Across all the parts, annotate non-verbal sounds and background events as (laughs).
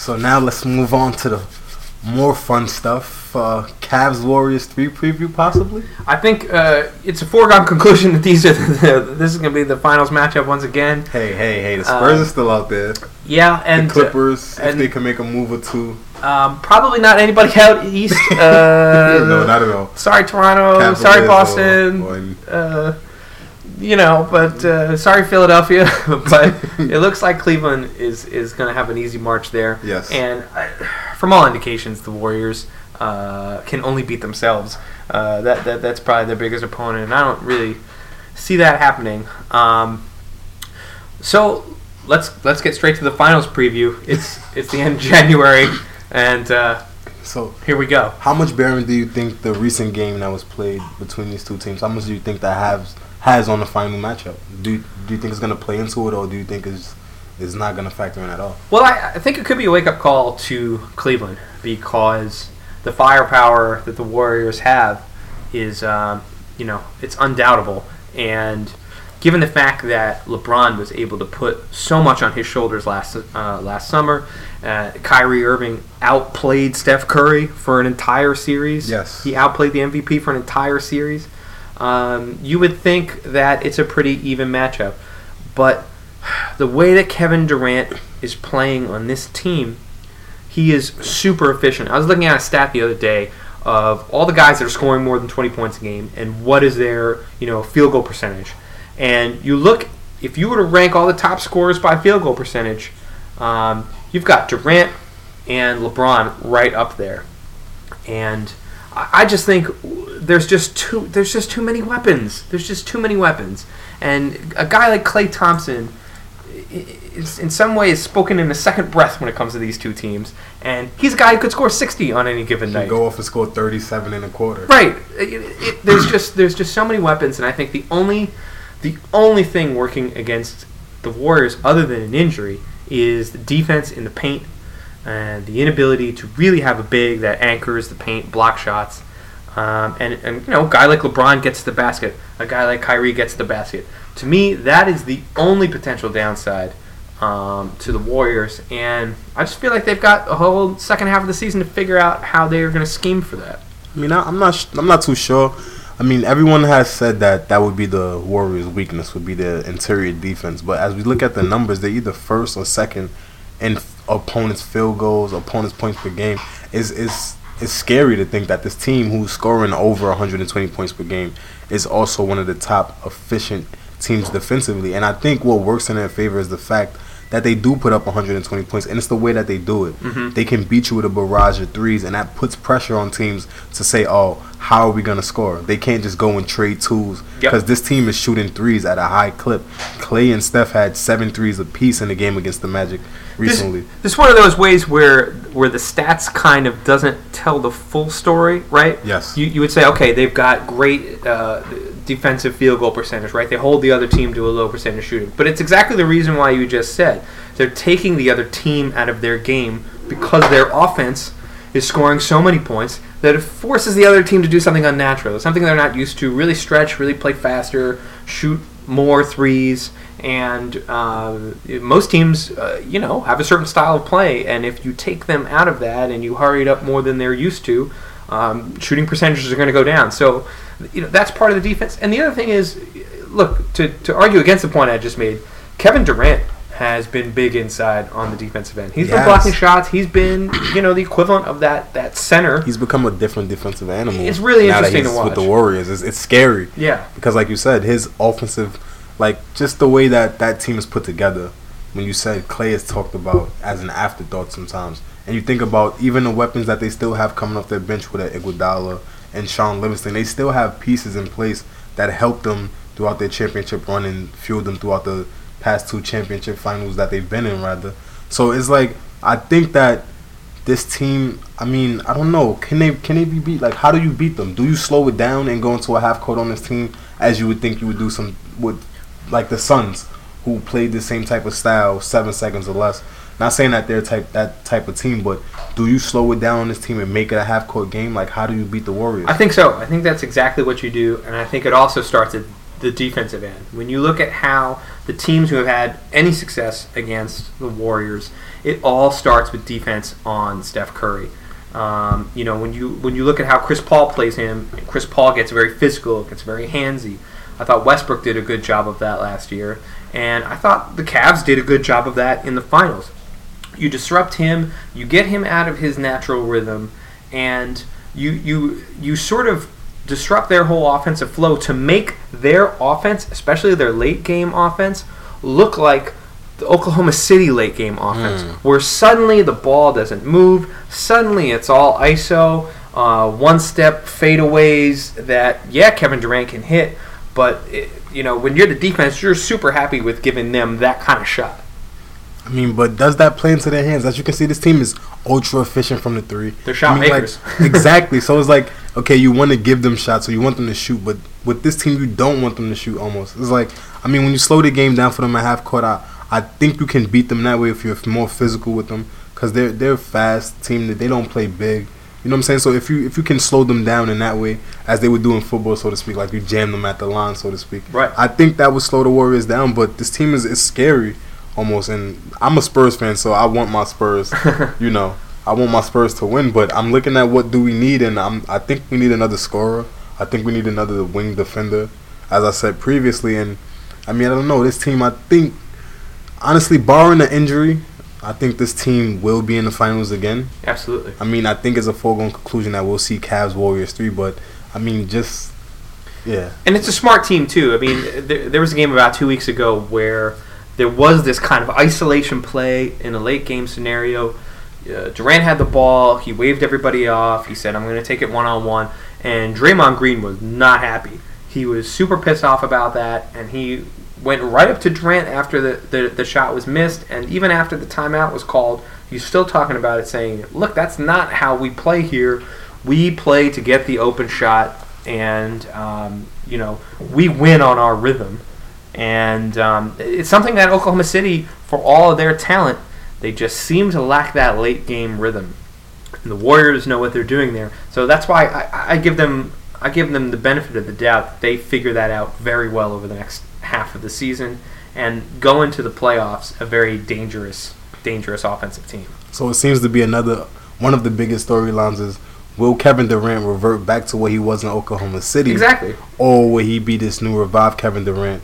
So now let's move on to the more fun stuff. Uh, Cavs Warriors three preview possibly. I think uh, it's a foregone (laughs) conclusion that these are the, this is going to be the finals matchup once again. Hey, hey, hey! The Spurs Uh, are still out there. Yeah, and the Clippers, if and- they can make a move or two. um, probably not anybody out east. (laughs) Uh, no, not at all. Sorry, Toronto. Sorry, or- Boston. or- uh, you know, but uh, sorry, Philadelphia. (laughs) but (laughs) it looks like Cleveland is is going to have an easy march there. Yes. And I, from all indications, the Warriors uh, can only beat themselves. Uh, that, that that's probably their biggest opponent, and I don't really see that happening. Um, so let's let's get straight to the finals preview. It's (laughs) it's the end of January, and uh, so, here we go. how much bearing do you think the recent game that was played between these two teams? How much do you think that has has on the final matchup? Do you, do you think it's going to play into it, or do you think it's it's not going to factor in at all? Well, I, I think it could be a wake up call to Cleveland because the firepower that the Warriors have is, um, you know, it's undoubtable. And given the fact that LeBron was able to put so much on his shoulders last uh, last summer, uh, Kyrie Irving outplayed Steph Curry for an entire series. Yes. he outplayed the MVP for an entire series. Um, you would think that it's a pretty even matchup, but the way that Kevin Durant is playing on this team, he is super efficient. I was looking at a stat the other day of all the guys that are scoring more than 20 points a game and what is their, you know, field goal percentage. And you look if you were to rank all the top scorers by field goal percentage, um, you've got Durant and LeBron right up there. And I I just think there's just too there's just too many weapons. There's just too many weapons. And a guy like Klay Thompson is in some ways is spoken in a second breath when it comes to these two teams. And he's a guy who could score 60 on any given He night. go off and score 37 in a quarter. Right. It, it, there's just there's just so many weapons, and I think the only the only thing working against the Warriors, other than an injury, is the defense in the paint and the inability to really have a big that anchors the paint, block shots. Um, and, and you know, a guy like LeBron gets the basket, a guy like Kyrie gets the basket. To me, that is the only potential downside um, to the Warriors, and I just feel like they've got a whole second half of the season to figure out how they are going to scheme for that. I mean, I, I'm not. I'm not too sure. I mean, everyone has said that that would be the Warriors' weakness would be their interior defense. But as we look at the numbers, they're either first or second in opponents' field goals, opponents' points per game. Is is it's scary to think that this team who's scoring over 120 points per game is also one of the top efficient teams defensively. And I think what works in their favor is the fact that they do put up 120 points, and it's the way that they do it. Mhm. They can beat you with a barrage of threes, and that puts pressure on teams to say, "Oh, how are we gonna score?" They can't just go and trade tools Yep. because this team is shooting threes at a high clip. Klay and Steph had seven threes apiece in the game against the Magic recently. This, this is one of those ways where where the stats kind of doesn't tell the full story, right? Yes. You, you would say, okay, they've got great uh, defensive field goal percentage, right? They hold the other team to a low percentage shooting. But it's exactly the reason why you just said. They're taking the other team out of their game because their offense is scoring so many points that forces the other team to do something unnatural, something they're not used to. Really stretch, really play faster, shoot more threes, and uh, most teams, uh, you know, have a certain style of play. And if you take them out of that and you hurry it up more than they're used to, um, shooting percentages are going to go down. So, you know, that's part of the defense. And the other thing is, look, to, to argue against the point I just made, Kevin Durant has been big inside on the defensive end. He's been blocking shots. He's been, you know, the equivalent of that that center. He's become a different defensive animal. It's really interesting to he's With the watch. Warriors, it's, it's scary. Yeah. because like you said, his offensive, like just the way that that team is put together. When you said Klay is talked about as an afterthought sometimes, and you think about even the weapons that they still have coming off their bench with Iguodala and Shaun Livingston, they still have pieces in place that help them throughout their championship run and fuel them throughout the past two championship finals that they've been in rather. So it's like I think that this team I mean, I don't know. Can they can they be beat? Like how do you beat them? Do you slow it down and go into a half court on this team as you would think you would do some with like the Suns who played the same type of style, seven seconds or less. Not saying that they're type that type of team, but do you slow it down on this team and make it a half court game? Like how do you beat the Warriors? I think so. I think that's exactly what you do, and I think it also starts at the defensive end. When you look at how the teams who have had any success against the Warriors, it all starts with defense on Steph Curry. Um, you know, when you when you look at how Chris Paul plays him, Chris Paul gets very physical, gets very handsy. I thought Westbrook did a good job of that last year, and I thought the Cavs did a good job of that in the finals. You disrupt him, you get him out of his natural rhythm, and you you you sort of disrupt their whole offensive flow to make their offense, especially their late game offense, look like the Oklahoma City late game offense, Mm. where suddenly the ball doesn't move, suddenly it's all ISO, uh, one step fadeaways that, yeah, Kevin Durant can hit, but, it, you know, when you're the defense, you're super happy with giving them that kind of shot. I mean, but does that play into their hands? As you can see, this team is ultra efficient from the three. They're shot I mean, like, makers. (laughs) exactly. So it's like, okay, you want to give them shots, so you want them to shoot, but with this team, you don't want them to shoot. Almost, it's like, I mean, when you slow the game down for them at half court, I, I think you can beat them that way if you're more physical with them, because they're they're a fast team that they don't play big. You know what I'm saying? So if you if you can slow them down in that way, as they would do in football, so to speak, like you jam them at the line, so to speak. Right. I think that would slow the Warriors down, but this team is, is scary almost. And I'm a Spurs fan, so I want my Spurs. (laughs) you know, I want my Spurs to win. But I'm looking at what do we need, and I'm I think we need another scorer. I think we need another wing defender, as I said previously. And I mean, I don't know this team. I think honestly, barring the injury, I think this team will be in the finals again. Absolutely. I mean, I think it's a foregone conclusion that we'll see Cavs Warriors three. But I mean, just yeah. And it's a smart team too. I mean, there, there was a game about two weeks ago where there was this kind of isolation play in a late game scenario. Uh, Durant had the ball. He waved everybody off. He said, "I'm going to take it one on one." And Draymond Green was not happy. He was super pissed off about that, and he went right up to Durant after the, the, the shot was missed, and even after the timeout was called, he's still talking about it, saying, "Look, that's not how we play here. We play to get the open shot, and um, you know we win on our rhythm." And um, it's something that Oklahoma City, for all of their talent, they just seem to lack that late game rhythm. And the Warriors know what they're doing there, so that's why I, I give them I give them the benefit of the doubt that they figure that out very well over the next half of the season and go into the playoffs a very dangerous dangerous offensive team. So it seems to be another one of the biggest storylines is will Kevin Durant revert back to what he was in Oklahoma City, Exactly. or will he be this new revived Kevin Durant?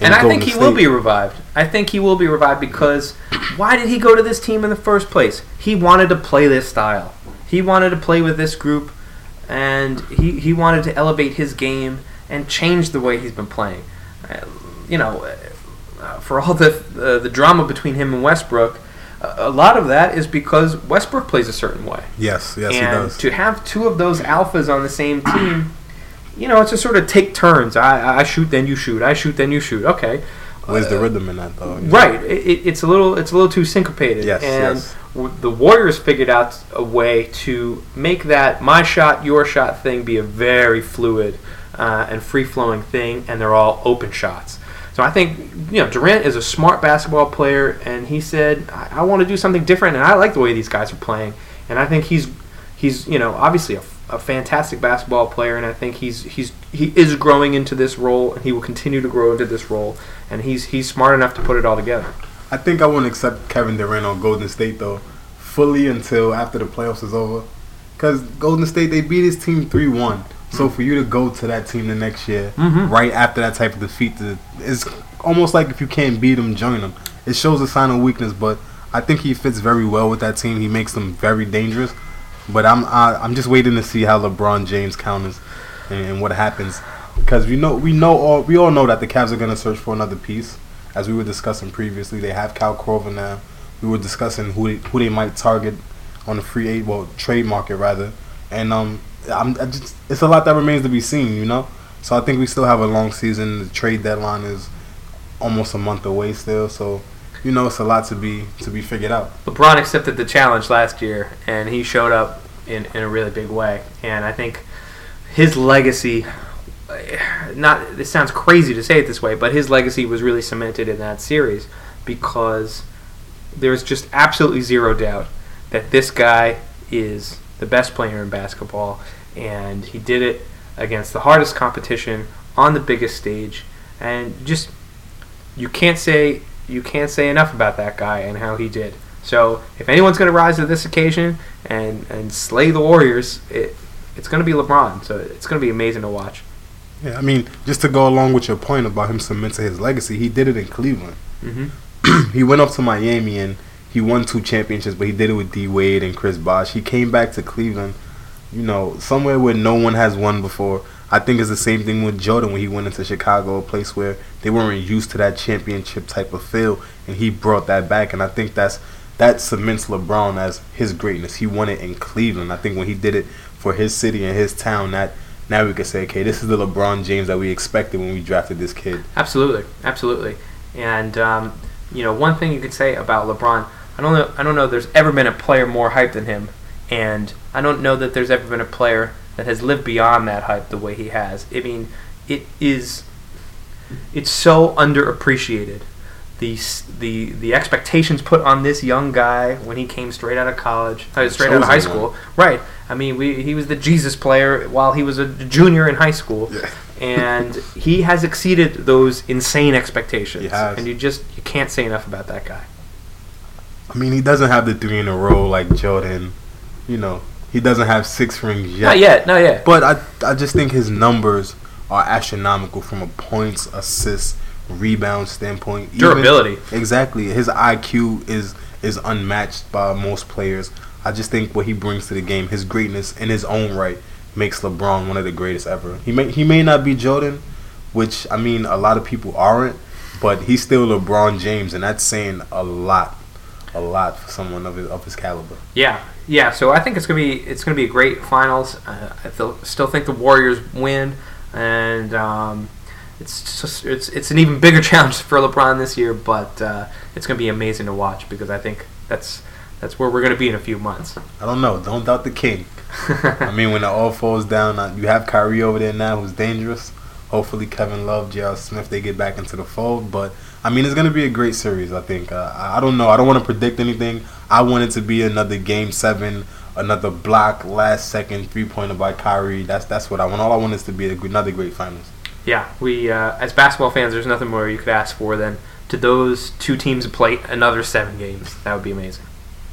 And I think he State? will be revived. I think he will be revived because why did he go to this team in the first place? He wanted to play this style. He wanted to play with this group, and he, he wanted to elevate his game and change the way he's been playing. Uh, you know, uh, for all the uh, the drama between him and Westbrook, a a lot of that is because Westbrook plays a certain way. Yes, yes, he does. to have two of those alphas on the same team, you know, it's a sort of take turns. I, I shoot, then you shoot. I shoot, then you shoot. Okay, Where's the uh, rhythm in that though? right. It, it- it's a little it's a little too syncopated. Yes, and yes. w- the Warriors figured out a way to make that my shot, your shot thing be a very fluid uh, and free flowing thing, and they're all open shots. So I think you know Durant is a smart basketball player, and he said, "I, I want to do something different, and I like the way these guys are playing." And I think he's he's you know obviously a, a fantastic basketball player, and I think he's he's he is growing into this role, and he will continue to grow into this role, and he's he's smart enough to put it all together. I think I won't accept Kevin Durant on Golden State though, fully until after the playoffs is over. Because Golden State they beat his team three one. So for you to go to that team the next year, Mhm. right after that type of defeat, to, it's almost like if you can't beat them, join them. It shows a sign of weakness, but I think he fits very well with that team. He makes them very dangerous. But I'm I, I'm just waiting to see how LeBron James counters and, and what happens because we know we know all we all know that the Cavs are gonna search for another piece. As we were discussing previously, they have Kyle Korver now. We were discussing who they, who they might target on the free aid well trade market rather, and um I'm I just it's a lot that remains to be seen, you know. So I think we still have a long season. The trade deadline is almost a month away still, so you know it's a lot to be to be figured out. LeBron accepted the challenge last year, and he showed up in, in a really big way. And I think his legacy, not this sounds crazy to say it this way, but his legacy was really cemented in that series because there's just absolutely zero doubt that this guy is the best player in basketball, and he did it against the hardest competition on the biggest stage, and just you can't say you can't say enough about that guy and how he did. So if anyone's going to rise to this occasion and and slay the Warriors, it it's going to be LeBron. So it's going to be amazing to watch. Yeah, I mean, just to go along with your point about him cementing his legacy, he did it in Cleveland. hmm (clears throat) he went up to Miami and he won two championships, but he did it with D Wade and Chris Bosh. He came back to Cleveland, you know, somewhere where no one has won before. I think it's the same thing with Jordan when he went into Chicago, a place where they weren't used to that championship type of feel, and he brought that back. And I think that's that cements LeBron as his greatness. He won it in Cleveland. I think when he did it for his city and his town, that now we can say, okay, this is the LeBron James that we expected when we drafted this kid. Absolutely, absolutely. And um, you know, one thing you could say about LeBron, I don't know, I don't know. There's ever been a player more hyped than him, and I don't know that there's ever been a player that has lived beyond that hype the way he has. I mean, it is, it's so underappreciated. The the the expectations put on this young guy when he came straight out of college, uh, straight out of high school, right? I mean, we, he was the Jesus player while he was a junior in high school Yeah. and he has exceeded those insane expectations. He has. And you just you can't say enough about that guy. I mean, he doesn't have the three in a row like Jordan. You know, he doesn't have six rings yet. Not yet, not yet. But I, I just think his numbers are astronomical from a points, assists, rebound standpoint. Even- Durability. exactly. His IQ is is unmatched by most players. I just think what he brings to the game, his greatness in his own right, makes LeBron one of the greatest ever. He may he may not be Jordan, which I mean a lot of people aren't, but he's still LeBron James, and that's saying a lot, a lot for someone of his of his caliber. Yeah, yeah. So I think it's gonna be it's gonna be a great finals. Uh, I feel, still think the Warriors win, and um, it's just it's it's an even bigger (laughs) challenge for LeBron this year. But uh, it's gonna be amazing to watch because I think that's that's where we're gonna be in a few months. I don't know. Don't doubt the king. (laughs) I mean, when it all falls down, uh, you have Kyrie over there now, who's dangerous. Hopefully, Kevin Love, J.R. Smith, they get back into the fold. But I mean, it's gonna be a great series. I think. Uh, I don't know. I don't want to predict anything. I want it to be another Game Seven, another block, last second three pointer by Kyrie. That's that's what I want. All I want is to be another great finals. Yeah, we uh, as basketball fans, there's nothing more you could ask for than to those two teams play another seven games. That would be amazing.